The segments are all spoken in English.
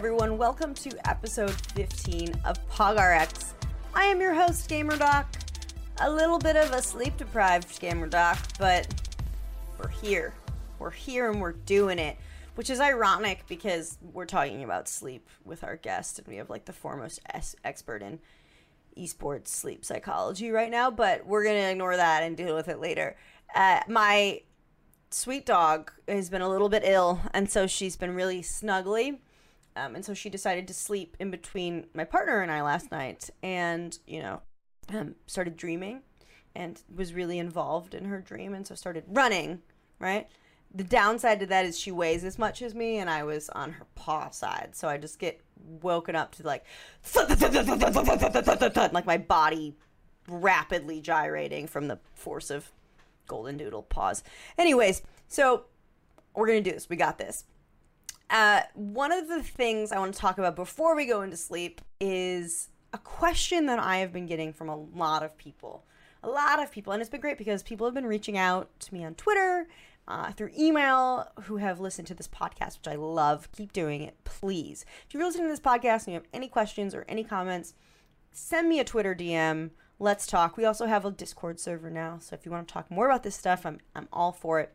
everyone. Welcome to episode 15 of PogRx. I am your host, Gamer Doc. A little bit of a sleep deprived Gamer Doc, but we're here. We're here and we're doing it, which is ironic because we're talking about sleep with our guest, and we have like the foremost es- expert in esports sleep psychology right now, but we're going to ignore that and deal with it later. Uh, my sweet dog has been a little bit ill, and so she's been really snuggly. Um, and so she decided to sleep in between my partner and I last night, and you know, um, started dreaming, and was really involved in her dream, and so started running. Right. The downside to that is she weighs as much as me, and I was on her paw side, so I just get woken up to like, like my body rapidly gyrating from the force of golden doodle paws. Anyways, so we're gonna do this. We got this. Uh, one of the things I want to talk about before we go into sleep is a question that I have been getting from a lot of people. A lot of people, and it's been great because people have been reaching out to me on Twitter, uh, through email, who have listened to this podcast, which I love. Keep doing it, please. If you're listening to this podcast and you have any questions or any comments, send me a Twitter DM. Let's talk. We also have a Discord server now, so if you want to talk more about this stuff, I'm I'm all for it.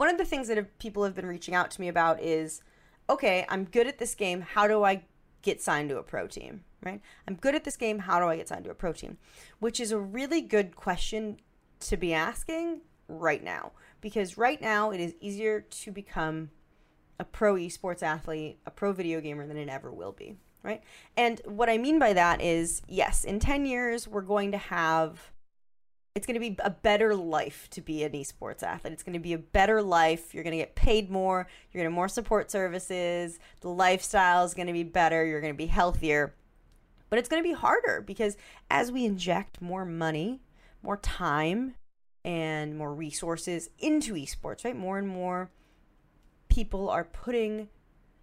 One of the things that have, people have been reaching out to me about is, okay, I'm good at this game. How do I get signed to a pro team? Right? I'm good at this game. How do I get signed to a pro team? Which is a really good question to be asking right now because right now it is easier to become a pro esports athlete, a pro video gamer than it ever will be, right? And what I mean by that is yes, in 10 years we're going to have it's going to be a better life to be an esports athlete. It's going to be a better life. You're going to get paid more. You're going to more support services. The lifestyle is going to be better. You're going to be healthier. But it's going to be harder because as we inject more money, more time, and more resources into esports, right? More and more people are putting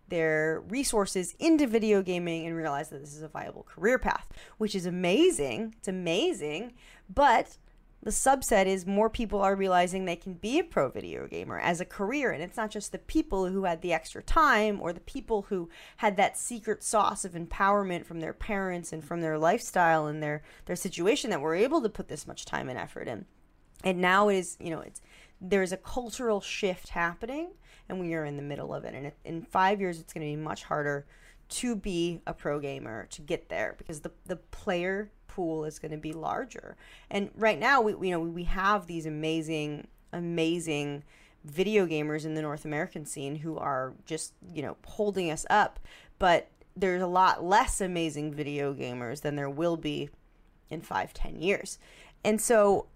their resources into video gaming and realize that this is a viable career path, which is amazing. It's amazing. But the subset is more people are realizing they can be a pro video gamer as a career. And it's not just the people who had the extra time or the people who had that secret sauce of empowerment from their parents and from their lifestyle and their, their situation that were able to put this much time and effort in and now it is you know it's there's a cultural shift happening and we are in the middle of it and in five years it's going to be much harder to be a pro gamer to get there because the, the player pool is going to be larger and right now we you know we have these amazing amazing video gamers in the north american scene who are just you know holding us up but there's a lot less amazing video gamers than there will be in five ten years and so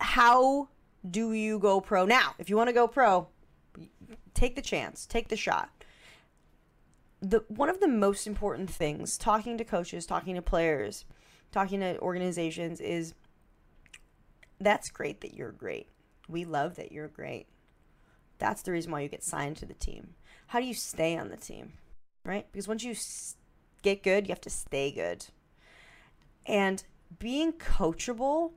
how do you go pro now? If you want to go pro, take the chance, take the shot. The one of the most important things talking to coaches, talking to players, talking to organizations is that's great that you're great. We love that you're great. That's the reason why you get signed to the team. How do you stay on the team? Right? Because once you get good, you have to stay good. And being coachable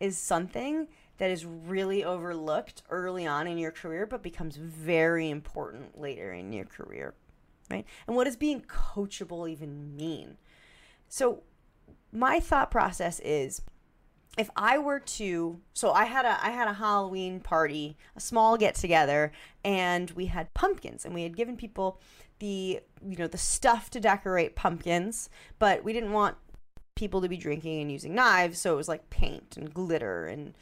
is something that is really overlooked early on in your career, but becomes very important later in your career, right? And what does being coachable even mean? So, my thought process is if I were to so I had a I had a Halloween party, a small get together, and we had pumpkins and we had given people the you know the stuff to decorate pumpkins, but we didn't want people to be drinking and using knives, so it was like paint and glitter and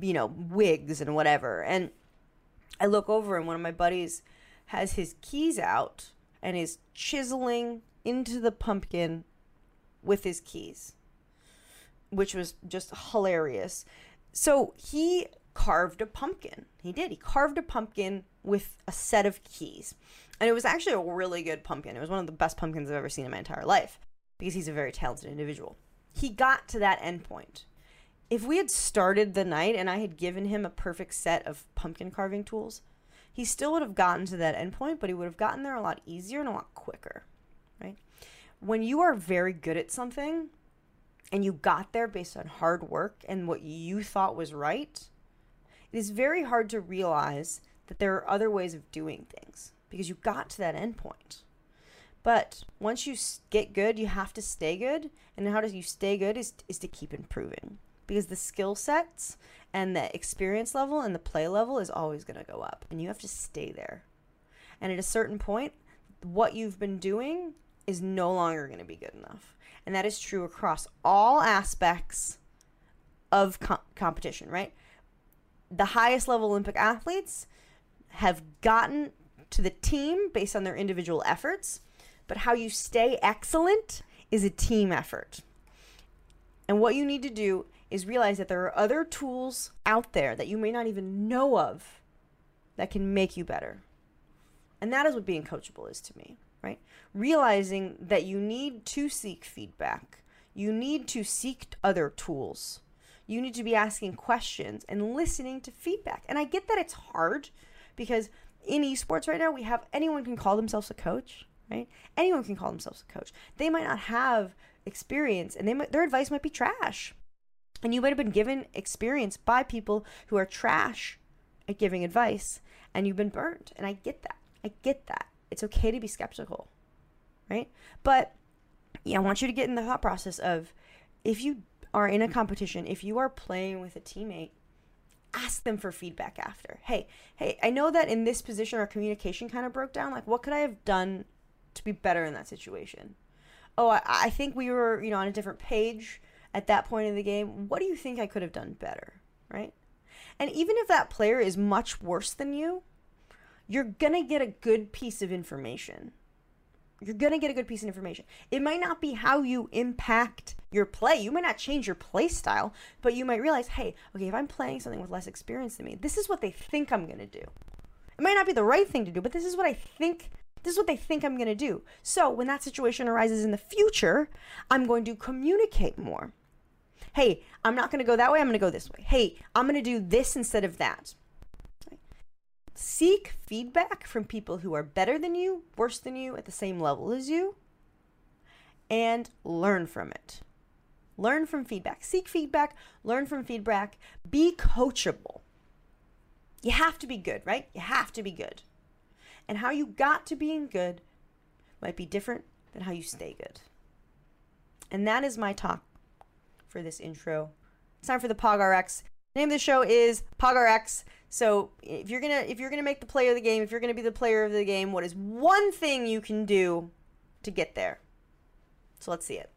you know wigs and whatever. And I look over and one of my buddies has his keys out and is chiseling into the pumpkin with his keys, which was just hilarious. So he carved a pumpkin. He did. He carved a pumpkin with a set of keys. And it was actually a really good pumpkin. It was one of the best pumpkins I've ever seen in my entire life because he's a very talented individual. He got to that end point. If we had started the night and I had given him a perfect set of pumpkin carving tools, he still would have gotten to that end point, but he would have gotten there a lot easier and a lot quicker? When you are very good at something and you got there based on hard work and what you thought was right, it is very hard to realize that there are other ways of doing things because you got to that end point, But once you get good, you have to stay good. And how do you stay good is, is to keep improving because the skill sets and the experience level and the play level is always going to go up and you have to stay there. And at a certain point, what you've been doing is no longer going to be good enough. And that is true across all aspects of com- competition, right? The highest level Olympic athletes have gotten to the team based on their individual efforts, but how you stay excellent is a team effort. And what you need to do is realize that there are other tools out there that you may not even know of that can make you better. And that is what being coachable is to me, right? Realizing that you need to seek feedback, you need to seek other tools, you need to be asking questions and listening to feedback. And I get that it's hard because in esports right now, we have anyone can call themselves a coach, right? Anyone can call themselves a coach. They might not have experience and they might, their advice might be trash. And you might have been given experience by people who are trash at giving advice and you've been burned. And I get that. I get that. It's okay to be skeptical, right? But yeah, I want you to get in the thought process of if you are in a competition, if you are playing with a teammate, ask them for feedback after. Hey, hey, I know that in this position our communication kind of broke down. Like, what could I have done to be better in that situation? Oh, I, I think we were, you know, on a different page at that point in the game. What do you think I could have done better? Right? And even if that player is much worse than you, you're going to get a good piece of information. You're going to get a good piece of information. It might not be how you impact your play. You might not change your play style, but you might realize, hey, okay, if I'm playing something with less experience than me, this is what they think I'm going to do. It might not be the right thing to do, but this is what I think this is what they think I'm going to do. So, when that situation arises in the future, I'm going to communicate more. Hey, I'm not going to go that way, I'm going to go this way. Hey, I'm going to do this instead of that. Seek feedback from people who are better than you, worse than you, at the same level as you, and learn from it. Learn from feedback. Seek feedback, learn from feedback, be coachable. You have to be good, right? You have to be good. And how you got to being good might be different than how you stay good. And that is my talk for this intro. It's time for the PogRx. The name of the show is PogRx. So if you're gonna if you're gonna make the player of the game, if you're gonna be the player of the game, what is one thing you can do to get there? So let's see it.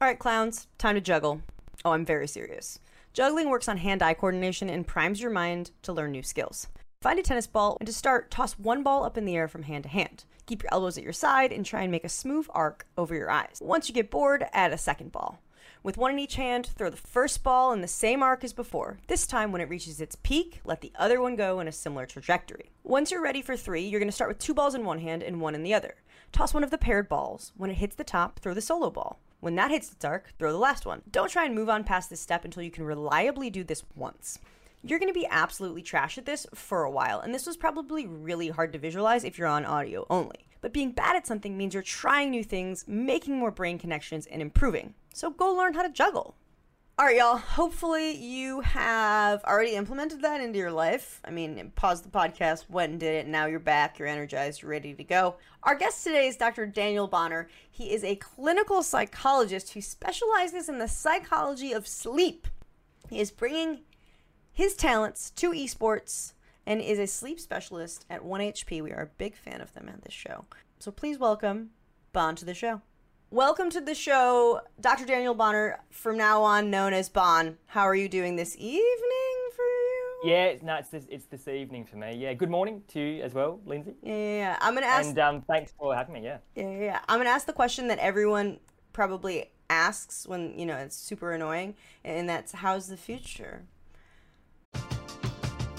All right, clowns, time to juggle. Oh, I'm very serious. Juggling works on hand eye coordination and primes your mind to learn new skills. Find a tennis ball and to start, toss one ball up in the air from hand to hand. Keep your elbows at your side and try and make a smooth arc over your eyes. Once you get bored, add a second ball. With one in each hand, throw the first ball in the same arc as before. This time, when it reaches its peak, let the other one go in a similar trajectory. Once you're ready for three, you're going to start with two balls in one hand and one in the other. Toss one of the paired balls. When it hits the top, throw the solo ball. When that hits its arc, throw the last one. Don't try and move on past this step until you can reliably do this once you're going to be absolutely trash at this for a while, and this was probably really hard to visualize if you're on audio only. But being bad at something means you're trying new things, making more brain connections, and improving. So go learn how to juggle. All right, y'all. Hopefully, you have already implemented that into your life. I mean, pause the podcast, went and did it, now you're back, you're energized, you're ready to go. Our guest today is Dr. Daniel Bonnar. He is a clinical psychologist who specializes in the psychology of sleep. He is bringing his talents to esports and is a sleep specialist at 1HP. We are a big fan of them at this show. So please welcome Bon to the show. Welcome to the show, Dr. Daniel Bonnar, from now on known as Bon. How are you doing this evening for you? Yeah, no, it's this, it's this evening for me. Yeah, good morning to you as well, Lindsey. Yeah, yeah, yeah. I'm gonna ask. And um, thanks for having me. Yeah. Yeah, yeah, yeah. I'm gonna ask the question that everyone probably asks when you know it's super annoying, and that's how's the future?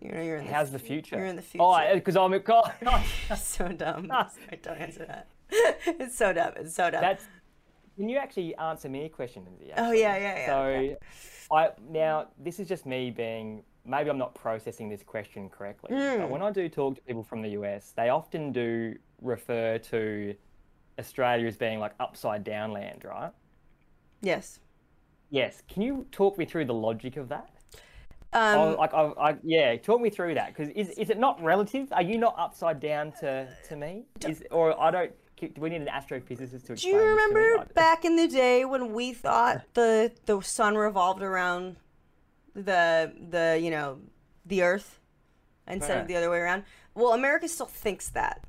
You know, you're in the, How's the future? You're in the future. Oh, because I'm a God. so dumb. Sorry, don't answer that. it's so dumb. It's so dumb. That's. Can you actually answer me a question, Lindsey? Oh, yeah, yeah, yeah, So, okay. I now this is just me being maybe I'm not processing this question correctly. Hmm. But when I do talk to people from the US, they often do refer to Australia as being like upside down land, right? yes. Yes. Can you talk me through the logic of that? Um, Oh, like, I, I, yeah, talk me through that because is, is it not relative? Are you not upside down to, to me? Is, or I don't. Do we need an astrophysicist to explain? Do you this to me? remember back in the day when we thought the the sun revolved around the the you know the Earth instead of the other way around? Well, America still thinks that.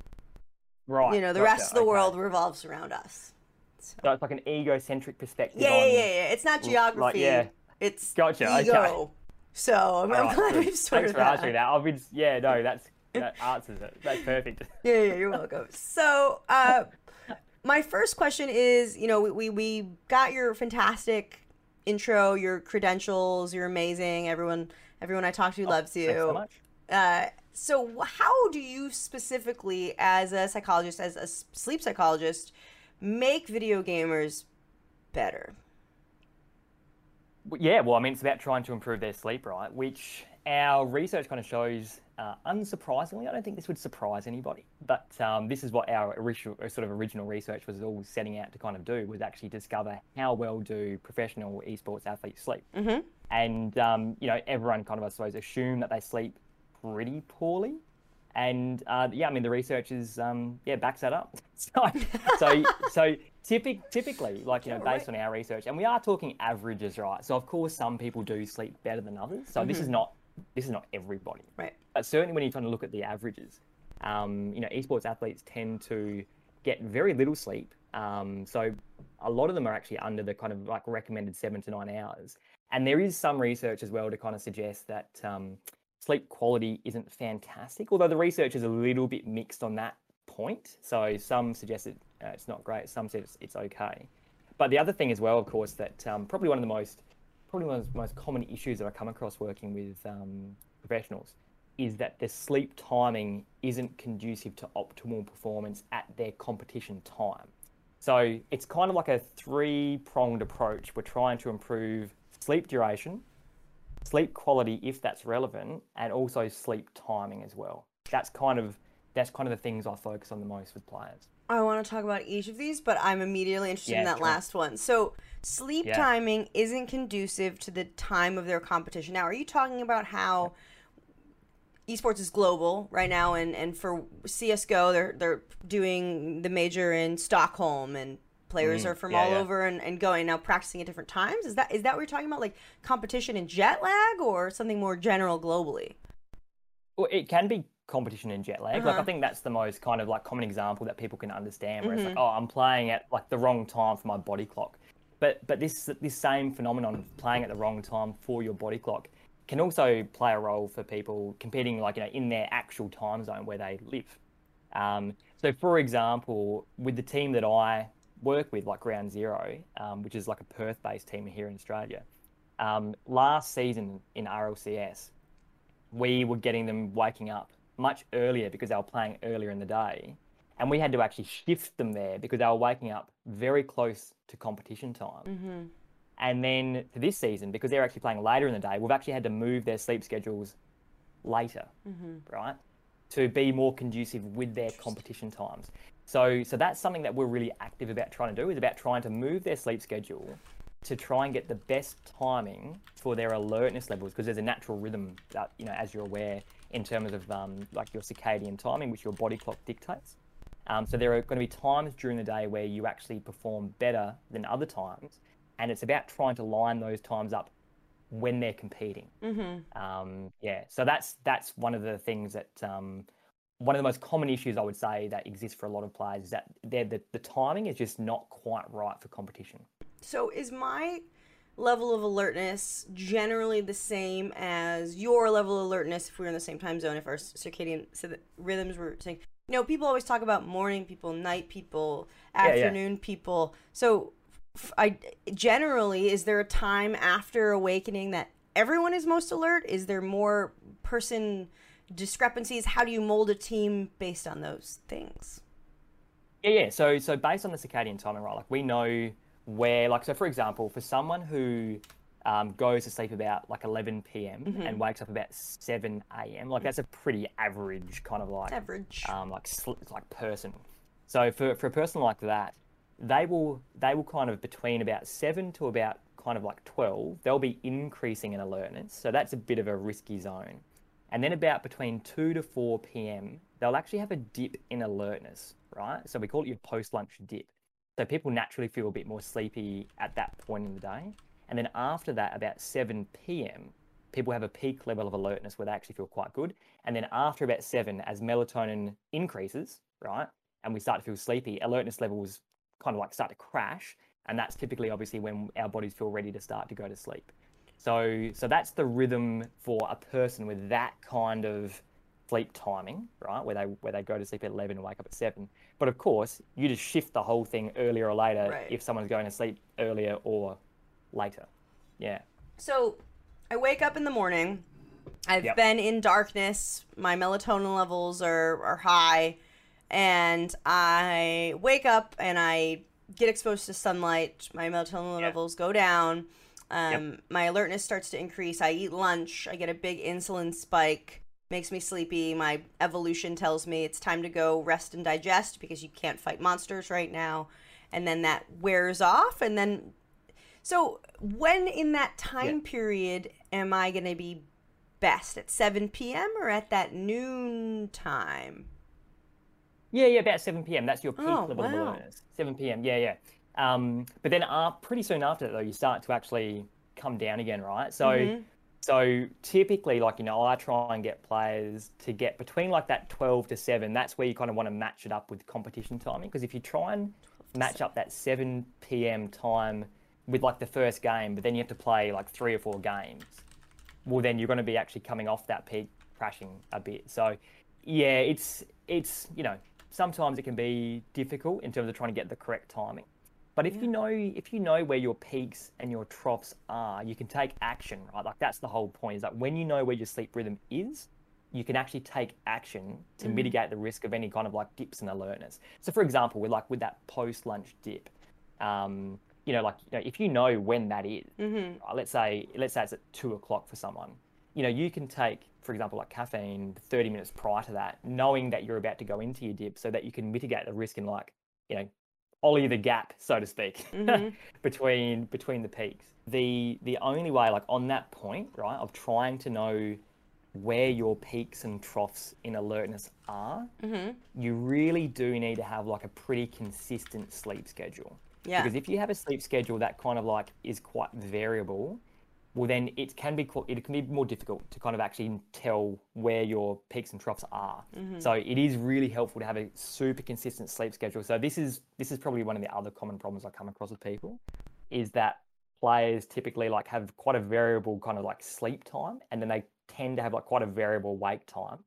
Right. You know, the gotcha, rest of the okay. world revolves around us. So it's like an egocentric perspective. Yeah, yeah, on, yeah, yeah. It's not geography. Like, yeah. It's Gotcha, okay. So I'm, I'm glad we've sorted Thanks for that. answering that. I've been, yeah, no, that's that answers it. That's perfect. Yeah, yeah, you're welcome. So, uh, my first question is, you know, we, we, we got your fantastic intro, your credentials, you're amazing. Everyone, everyone I talk to loves you. Thanks so much. Uh, so how do you specifically, as a psychologist, as a sleep psychologist, make video gamers better? Yeah, well, I mean, it's about trying to improve their sleep, right? Which our research kind of shows, uh, unsurprisingly, I don't think this would surprise anybody, but um, this is what our original, uh, sort of original research was all setting out to kind of do, was actually discover how well do professional esports athletes sleep. Mm-hmm. And, um, you know, everyone kind of, I suppose, assume that they sleep pretty poorly. And uh, yeah, I mean the research is um, yeah backs that up. So so so typic, typically, like you know, based on our research, and we are talking averages, right? So of course, some people do sleep better than others. So this is not this is not everybody, Right. but certainly when you're trying to look at the averages, um, you know, esports athletes tend to get very little sleep. Um, so a lot of them are actually under the kind of like recommended seven to nine hours. And there is some research as well to kind of suggest that um, sleep quality isn't fantastic, although the research is a little bit mixed on that point. So some suggest it, uh, it's not great, some say it's, it's okay. But the other thing as well, of course, that um, probably one of the most probably one of the most common issues that I come across working with um, professionals is that their sleep timing isn't conducive to optimal performance at their competition time. So it's kind of like a three pronged approach. We're trying to improve sleep duration, sleep quality if that's relevant, and also sleep timing as well. That's kind of that's kind of the things I focus on the most with players. I want to talk about each of these, but I'm immediately interested in that sure. last one. So, sleep Yeah. timing isn't conducive to the time of their competition. Now, are you talking about how esports is global right now, and, and for CS:GO, they're they're doing the major in Stockholm, and players are from Mm, yeah, all yeah. over and, and going now practicing at different times. Is that is that what you're talking about, like competition and jet lag, or something more general globally? Well, it can be competition and jet lag. Like Uh-huh. I think that's the most kind of like common example that people can understand, where Mm-hmm. it's like, oh, I'm playing at like the wrong time for my body clock. But but this this same phenomenon of playing at the wrong time for your body clock can also play a role for people competing like you know in their actual time zone where they live. Um, so for example, with the team that I work with, like Ground Zero, um, which is like a Perth-based team here in Australia, um, last season in RLCS, we were getting them waking up much earlier because they were playing earlier in the day. And we had to actually shift them there because they were waking up very close to competition time. Mm-hmm. And then for this season, because they're actually playing later in the day, we've actually had to move their sleep schedules later, right? To be more conducive with their competition times. So, so that's something that we're really active about trying to do is about trying to move their sleep schedule to try and get the best timing for their alertness levels because there's a natural rhythm that you know as you're aware in terms of um, like your circadian timing which your body clock dictates. Um, so there are going to be times during the day where you actually perform better than other times and it's about trying to line those times up when they're competing. Um, yeah so that's that's one of the things that um, one of the most common issues I would say that exists for a lot of players is that the, the timing is just not quite right for competition. So is my level of alertness generally the same as your level of alertness if we were in the same time zone if our circadian rhythms were saying you know people always talk about morning people night people yeah. afternoon people so I generally is there a time after awakening that everyone is most alert is there more person discrepancies how do you mold a team based on those things Yeah, yeah. So so based on the circadian timing, right? Like we know where, like, so for example, for someone who um, goes to sleep about like 11 p.m. and wakes up about 7 a.m., like that's a pretty average kind of like average um, like sl- like person. So for, for a person like that, they will they will kind of between about seven to about kind of like twelve, they'll be increasing in alertness. So that's a bit of a risky zone. And then about between two to four p.m., they'll actually have a dip in alertness, right? So we call it your post lunch dip. So people naturally feel a bit more sleepy at that point in the day. And then after that, about 7 p.m., people have a peak level of alertness where they actually feel quite good. And then after about 7, as melatonin increases, right, and we start to feel sleepy, alertness levels kind of like start to crash. And that's typically obviously when our bodies feel ready to start to go to sleep. So, so that's the rhythm for a person with that kind of sleep timing, right? Where they where they go to sleep at eleven and wake up at seven. But of course, you just shift the whole thing earlier or later Right. if someone's going to sleep earlier or later. Yeah. So I wake up in the morning. I've Yep. been in darkness. My melatonin levels are, are high. And I wake up and I get exposed to sunlight. My melatonin Yeah. levels go down. Um, My alertness starts to increase. I eat lunch. I get a big insulin spike. Makes me sleepy. My evolution tells me it's time to go rest and digest because you can't fight monsters right now. And then that wears off. And then so, when in that time period am I going to be best? At 7 p.m. or at that noon time? Yeah, yeah, about 7 p.m. That's your peak Oh, level of wow. awareness. 7 p.m. Yeah, yeah. Um, but then uh, pretty soon after that, though, you start to actually come down again, right? So, Mm-hmm. So typically, like you know, I try and get players to get between like that 12 to 7. That's where you kind of want to match it up with competition timing. Because if you try and match up that 7 p.m. time with like the first game, but then you have to play like three or four games, well, then you're going to be actually coming off that peak, crashing a bit. So, yeah, it's it's you know sometimes it can be difficult in terms of trying to get the correct timing. But if you know if you know where your peaks and your troughs are, you can take action, right? Like that's the whole point. Is that when you know where your sleep rhythm is, you can actually take action to mm. mitigate the risk of any kind of like dips in alertness. So, for example, with like with that post lunch dip, um, you know, like you know, if you know when that is, right, let's say let's say it's at two o'clock for someone, you know, you can take, for example, like caffeine 30 minutes prior to that, knowing that you're about to go into your dip, so that you can mitigate the risk and like, you know, ollie the gap, so to speak, mm-hmm. between between the peaks. The the only way, like on that point, right, of trying to know where your peaks and troughs in alertness are, mm-hmm. you really do need to have like a pretty consistent sleep schedule. Yeah. Because if you have a sleep schedule that kind of like is quite variable, well then it can be it can be more difficult to kind of actually tell where your peaks and troughs are. Mm-hmm. So it is really helpful to have a super consistent sleep schedule. So this is this is probably one of the other common problems I come across with people is that players typically like have quite a variable kind of like sleep time and then they tend to have like quite a variable wake time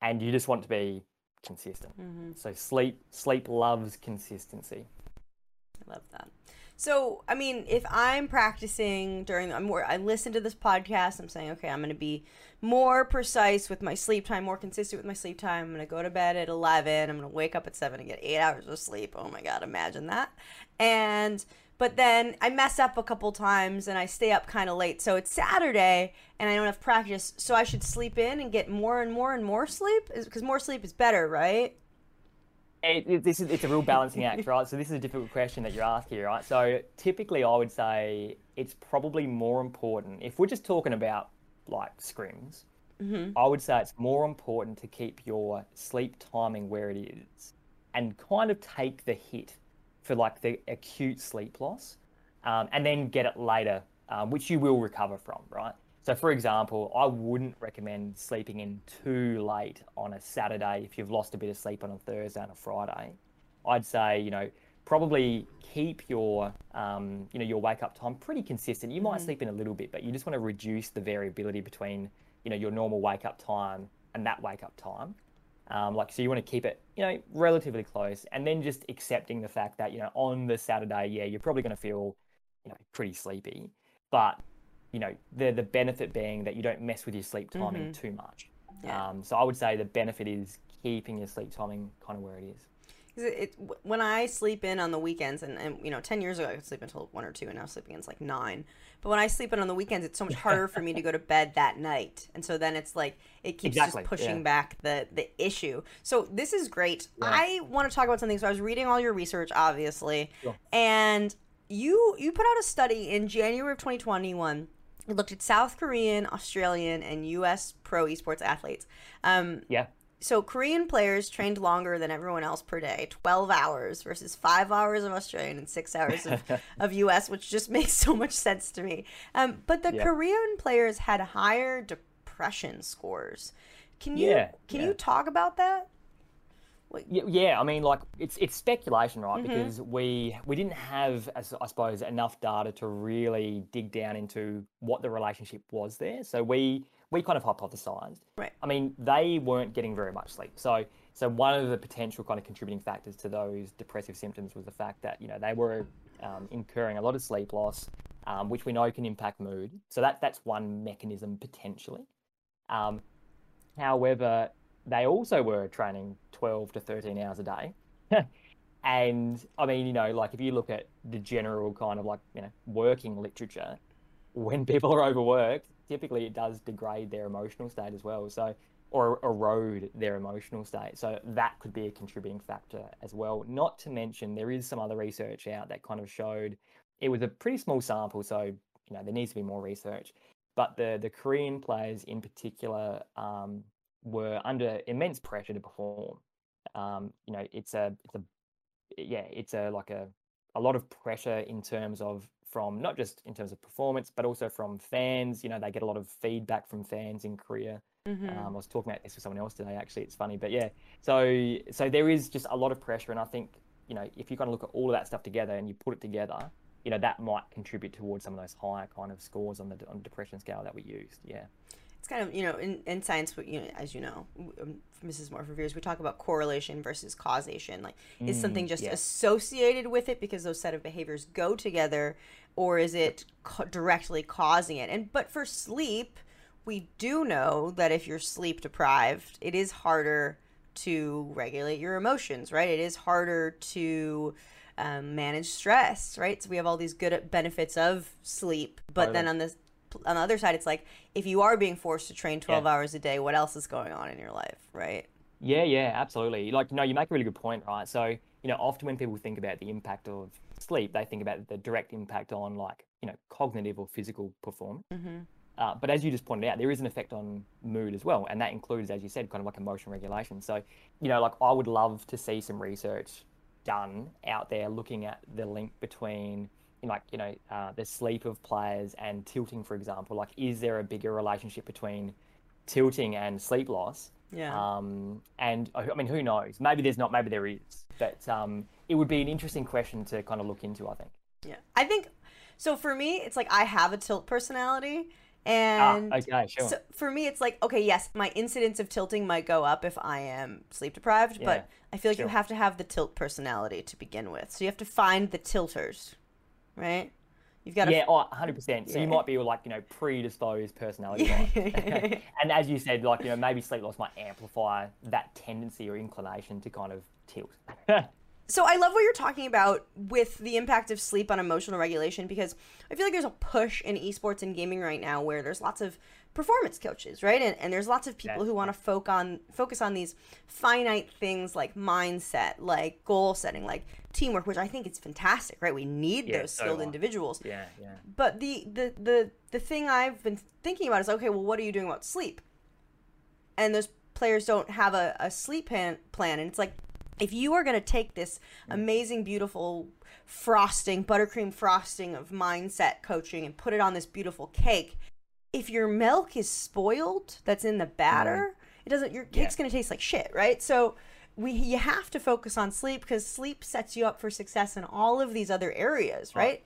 and you just want to be consistent. Mm-hmm. So sleep sleep loves consistency. I love that. So, I mean, if I'm practicing during, I'm more, I listen to this podcast. I'm saying, okay, I'm going to be more precise with my sleep time, more consistent with my sleep time. I'm going to go to bed at 11. I'm going to wake up at 7 and get eight hours of sleep. Oh my God, imagine that. And, but then I mess up a couple times and I stay up kind of late. So it's Saturday and I don't have practice. So I should sleep in and get more and more and more sleep because more sleep is better, right? It, it, this is it's a real balancing act, right? So this is a difficult question that you're asking, right? So typically, I would say it's probably more important if we're just talking about like scrims. Mm-hmm. I would say it's more important to keep your sleep timing where it is, and kind of take the hit for like the acute sleep loss, um, and then get it later, um, which you will recover from, right? So, for example, I wouldn't recommend sleeping in too late on a Saturday if you've lost a bit of sleep on a Thursday and a Friday. I'd say, you know, probably keep your, um, you know, your wake up time pretty consistent. You might mm-hmm. sleep in a little bit, but you just want to reduce the variability between, you know, your normal wake up time and that wake up time. Um, like, so you want to keep it, you know, relatively close, and then just accepting the fact that, you know, on the Saturday, yeah, you're probably going to feel, you know, pretty sleepy, but you know, the the benefit being that you don't mess with your sleep timing mm-hmm. too much. Yeah. Um, so I would say the benefit is keeping your sleep timing kind of where it is. It, it, when I sleep in on the weekends, and, and you know, ten years ago I could sleep until one or two, and now sleeping is like nine. But when I sleep in on the weekends, it's so much harder for me to go to bed that night, and so then it's like it keeps exactly. just pushing yeah. back the the issue. So this is great. Yeah. I want to talk about something. So I was reading all your research, obviously, sure. and you you put out a study in January of 2021 it looked at South Korean, Australian, and U.S. pro esports athletes. Um, yeah. So Korean players trained longer than everyone else per day, 12 hours versus five hours of Australian and six hours of, of U.S., which just makes so much sense to me. Um, but the yeah. Korean players had higher depression scores. Can you yeah, can yeah. you talk about that? Yeah, yeah, I mean, like it's it's speculation, right? Mm-hmm. Because we we didn't have, as I suppose, enough data to really dig down into what the relationship was there. So we we kind of hypothesized. Right. I mean, they weren't getting very much sleep. So so one of the potential kind of contributing factors to those depressive symptoms was the fact that you know they were um, incurring a lot of sleep loss, um, which we know can impact mood. So that that's one mechanism potentially. Um, however, they also were training 12 to 13 hours a day. and I mean, you know, like if you look at the general kind of like, you know, working literature, when people are overworked, typically it does degrade their emotional state as well. So, or erode their emotional state. So that could be a contributing factor as well. Not to mention, there is some other research out that kind of showed it was a pretty small sample. So, you know, there needs to be more research. But the, the Korean players in particular um, were under immense pressure to perform. Um, you know, it's a, it's a, yeah, it's a like a, a lot of pressure in terms of from not just in terms of performance, but also from fans. You know, they get a lot of feedback from fans in Korea. Mm-hmm. Um, I was talking about this with someone else today. Actually, it's funny, but yeah. So, so there is just a lot of pressure, and I think you know if you kind of look at all of that stuff together and you put it together, you know that might contribute towards some of those higher kind of scores on the on the depression scale that we used. Yeah it's kind of you know in, in science you know as you know mrs moore for years we talk about correlation versus causation. Like mm, is something just associated with it because those set of behaviors go together or is it co- directly causing it? And but for sleep we do know that if you're sleep deprived it is harder to regulate your emotions right? It is harder to um, manage stress right? So we have all these good benefits of sleep but then on the on the other side, it's like if you are being forced to train 12 yeah. hours a day, what else is going on in your life, right? Yeah, yeah, absolutely. Like, no, you make a really good point, right? So, you know, often when people think about the impact of sleep, they think about the direct impact on like, you know, cognitive or physical performance. Mm-hmm. Uh, but as you just pointed out, there is an effect on mood as well. And that includes, as you said, kind of like emotion regulation. So, you know, like I would love to see some research done out there looking at the link between like you know uh, the sleep of players and tilting, for example. Like, is there a bigger relationship between tilting and sleep loss? Yeah. Um, and I I mean, who knows? Maybe there's not. Maybe there is. But um, it would be an interesting question to kind of look into. I think. Yeah. I think so for me it's like I have a tilt personality Ah, and okay, sure. so for me it's like okay, yes, my incidence of tilting might go up if I am sleep deprived, Yeah, but I feel like you have to have the tilt personality to begin with. So you have to find the tilters, right? You've got to yeah, oh, 100%. So Yeah. you might be like, you know, predisposed personality. Yeah. and as you said, like, you know, maybe sleep loss might amplify that tendency or inclination to kind of tilt. So I love what you're talking about with the impact of sleep on emotional regulation because I feel like there's a push in esports and gaming right now where there's lots of performance coaches, right? And, and there's lots of people who want to focus on focus on these finite things like mindset, like goal setting, like teamwork, which I think is fantastic, right? We need Yeah, those skilled I. individuals. yeah, yeah. But the, the the the thing I've been thinking about is okay, well, what are you doing about sleep? And those players don't have a, a sleep plan, and it's like if you are going to take this mm. amazing, beautiful frosting, buttercream frosting of mindset coaching, and put it on this beautiful cake, if your milk is spoiled, that's in the batter, it doesn't. Your cake's going to taste like shit, right? So. We, you have to focus on sleep because sleep sets you up for success in all of these other areas, right?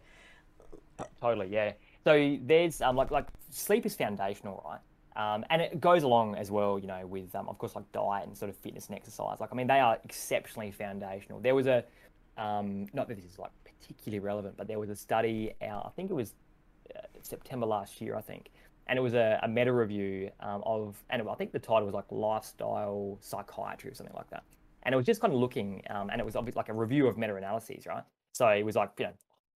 Totally, yeah. So there's um, like like sleep is foundational, right? Um, and it goes along as well, you know, with um, of course like diet and sort of fitness and exercise. Like I mean, they are exceptionally foundational. There was a um, not that this is like particularly relevant, but there was a study out. I think it was uh, September last year, I think, and it was a, a meta review um, of, and I think the title was like lifestyle psychiatry or something like that. And it was just kind of looking, um, and it was obviously like a review of meta analyses, right? So it was like you know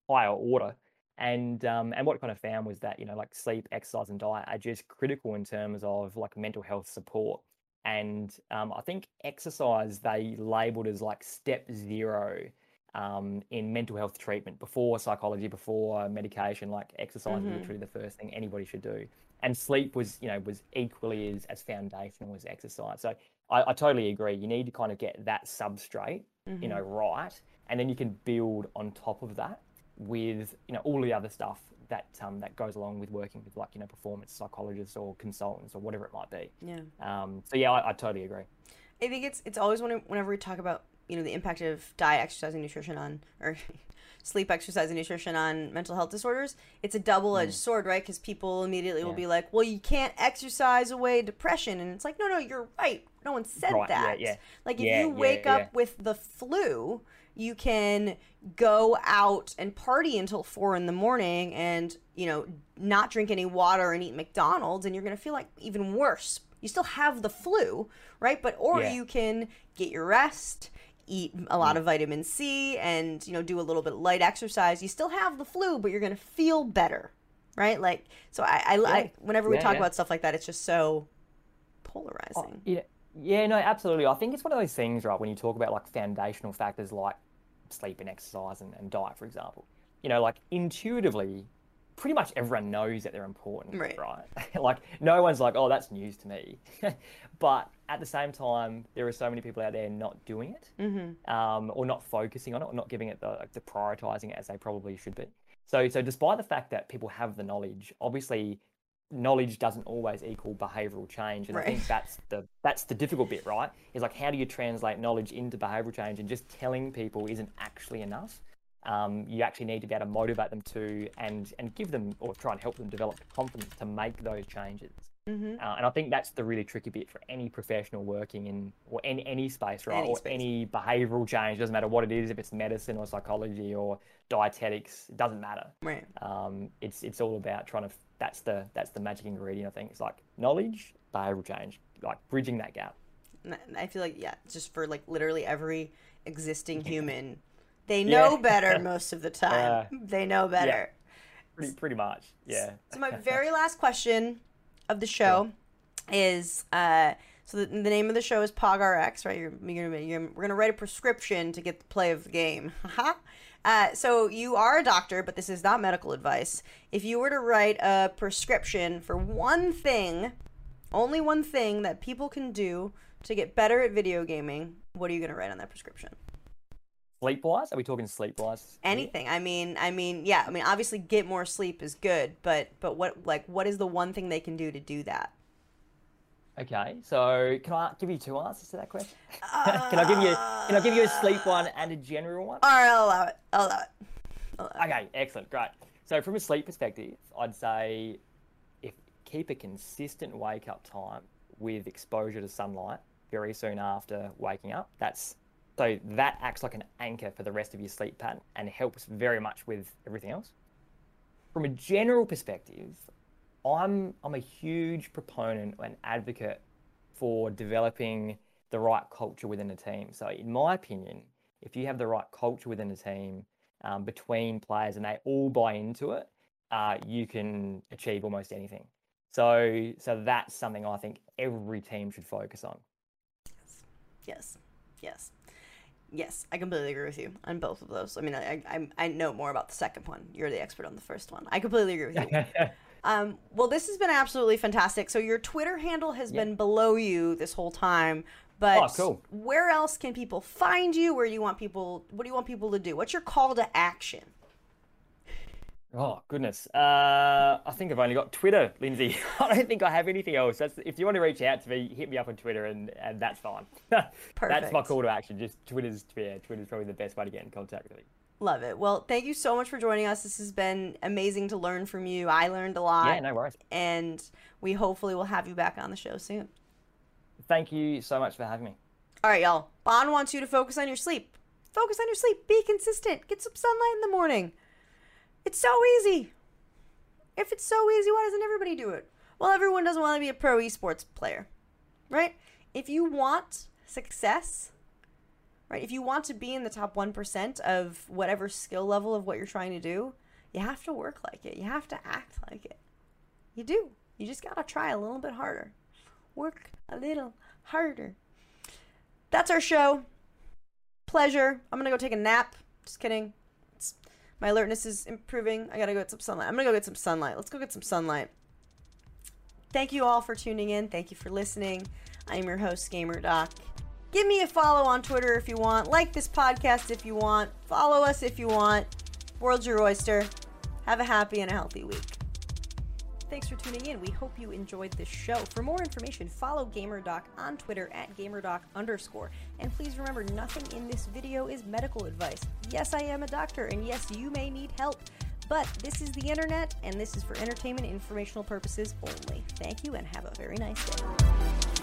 higher order, and um, and what kind of found was that you know like sleep, exercise, and diet are just critical in terms of like mental health support. And um, I think exercise they labeled as like step zero um, in mental health treatment before psychology, before medication. Like exercise is literally the first thing anybody should do. And sleep was, you know, was equally as, as foundational as exercise. So I, I totally agree. You need to kind of get that substrate, you know, right, and then you can build on top of that with, you know, all the other stuff that um, that goes along with working with like you know performance psychologists or consultants or whatever it might be. Yeah. Um, so yeah, I, I totally agree. I think it's it's always when, whenever we talk about you know the impact of diet, exercise, and nutrition on or sleep, exercise, and nutrition on mental health disorders. It's a double edged sword, right? Because people immediately will Mm. Be like, "Well, you can't exercise away depression," and it's like, "No, no, you're right. No one said Right, that. yeah. Like if Yeah, you yeah, wake yeah. up with the flu." You can go out and party until four in the morning and, you know, not drink any water and eat McDonald's, and you're going to feel like even worse. You still have the flu, right? But, or Yeah. you can get your rest, eat a lot of vitamin C, and you know do a little bit of light exercise. You still have the flu, but you're gonna feel better, right? Like so. I, I, I whenever we Yeah, talk yeah. about stuff like that, it's just so oh, polarizing. Yeah, yeah, no, absolutely. I think it's one of those things, right? When you talk about like foundational factors like sleep and exercise and, and diet, for example, you know, like intuitively, pretty much everyone knows that they're important, Right. like no one's like, oh, that's news to me. but at the same time, there are so many people out there not doing it, um, or not focusing on it, or not giving it the, like, the prioritizing it as they probably should be. So, so despite the fact that people have the knowledge, obviously knowledge doesn't always equal behavioral change and i think that's the that's the difficult bit right? Is like how do you translate knowledge into behavioral change? And just telling people isn't actually enough. Um, you actually need to be able to motivate them to and and give them or try and help them develop the confidence to make those changes Mm-hmm. uh, and I think that's the really tricky bit for any professional working in or any, any space, right? Any or space. any behavioral change. Doesn't matter what it is, if it's medicine or psychology or dietetics, it doesn't matter. Right. Um, it's it's all about trying to. That's the that's the magic ingredient. I think it's like knowledge, behavioral change, like bridging that gap. I feel like yeah, just for like literally every existing human, they know Yeah. better most of the time. they know better. Pretty pretty much, yeah. So my very last question of the show is uh so the, the name of the show is PogRx, right? You're, you're, you're we're gonna write a prescription to get the play of the game. Uh, so you are a doctor, but this is not medical advice. If you were to write a prescription for one thing, only one thing that people can do to get better at video gaming, what are you gonna write on that prescription? Sleep wise, are we talking sleep wise? Anything. I mean, I mean, yeah. I mean, obviously, get more sleep is good, but but what like what is the one thing they can do to do that? Okay, so can I give you two answers to that question? can I give you can I give you a sleep one uh, and a general one? All right, I'll allow it. I'll allow it. Okay, excellent, great. So from a sleep perspective, I'd say if keep a consistent wake up time with exposure to sunlight very soon after waking up. That's so that acts like an anchor for the rest of your sleep pattern and helps very much with everything else. From a general perspective, I'm I'm a huge proponent and advocate for developing the right culture within a team. So in my opinion, if you have the right culture within a team um, between players and they all buy into it, uh, you can achieve almost anything. So so that's something I think every team should focus on. Yes, yes, yes. I completely agree with you on both of those. I mean, I I, I know more about the second one. You're the expert on the first one. I completely agree with you. um, well, this has been absolutely fantastic. So your Twitter handle has Yeah. been below you this whole time. But Oh, cool. where else can people find you? Where do you want people? What do you want people to do? What's your call to action? Oh goodness, uh, I think I've only got Twitter, Lindsey. I don't think I have anything else. That's if you want to reach out to me, hit me up on Twitter, and, and that's fine. Perfect. That's my call to action. Just Twitter's yeah, Twitter's probably the best way to get in contact with me. Love it. Well, thank you so much for joining us. This has been amazing to learn from you. I learned a lot. Yeah, no worries. And we hopefully will have you back on the show soon. Thank you so much for having me. All right, y'all. Bond wants you to focus on your sleep. Focus on your sleep. Be consistent. Get some sunlight in the morning. It's so easy. If it's so easy, why doesn't everybody do it? Well, everyone doesn't want to be a pro esports player, right? If you want success, right? If you want to be in the top 1% of whatever skill level of what you're trying to do, you have to work like it. You have to act like it. You do. You just got to try a little bit harder. Work a little harder. That's our show. Pleasure. I'm gonna go take a nap. Just kidding. My alertness is improving. I gotta go get some sunlight. I'm gonna go get some sunlight. Let's go get some sunlight. Thank you all for tuning in. Thank you for listening. I'm your host, Gamer Doc. Give me a follow on Twitter if you want. Like this podcast if you want. Follow us if you want. World's your oyster. Have a happy and a healthy week. Thanks for tuning in. We hope you enjoyed this show. For more information, follow GamerDoc on Twitter at GamerDoc underscore. And please remember, nothing in this video is medical advice. Yes, I am a doctor, and yes, you may need help. But this is the internet, and this is for entertainment informational purposes only. Thank you, and have a very nice day.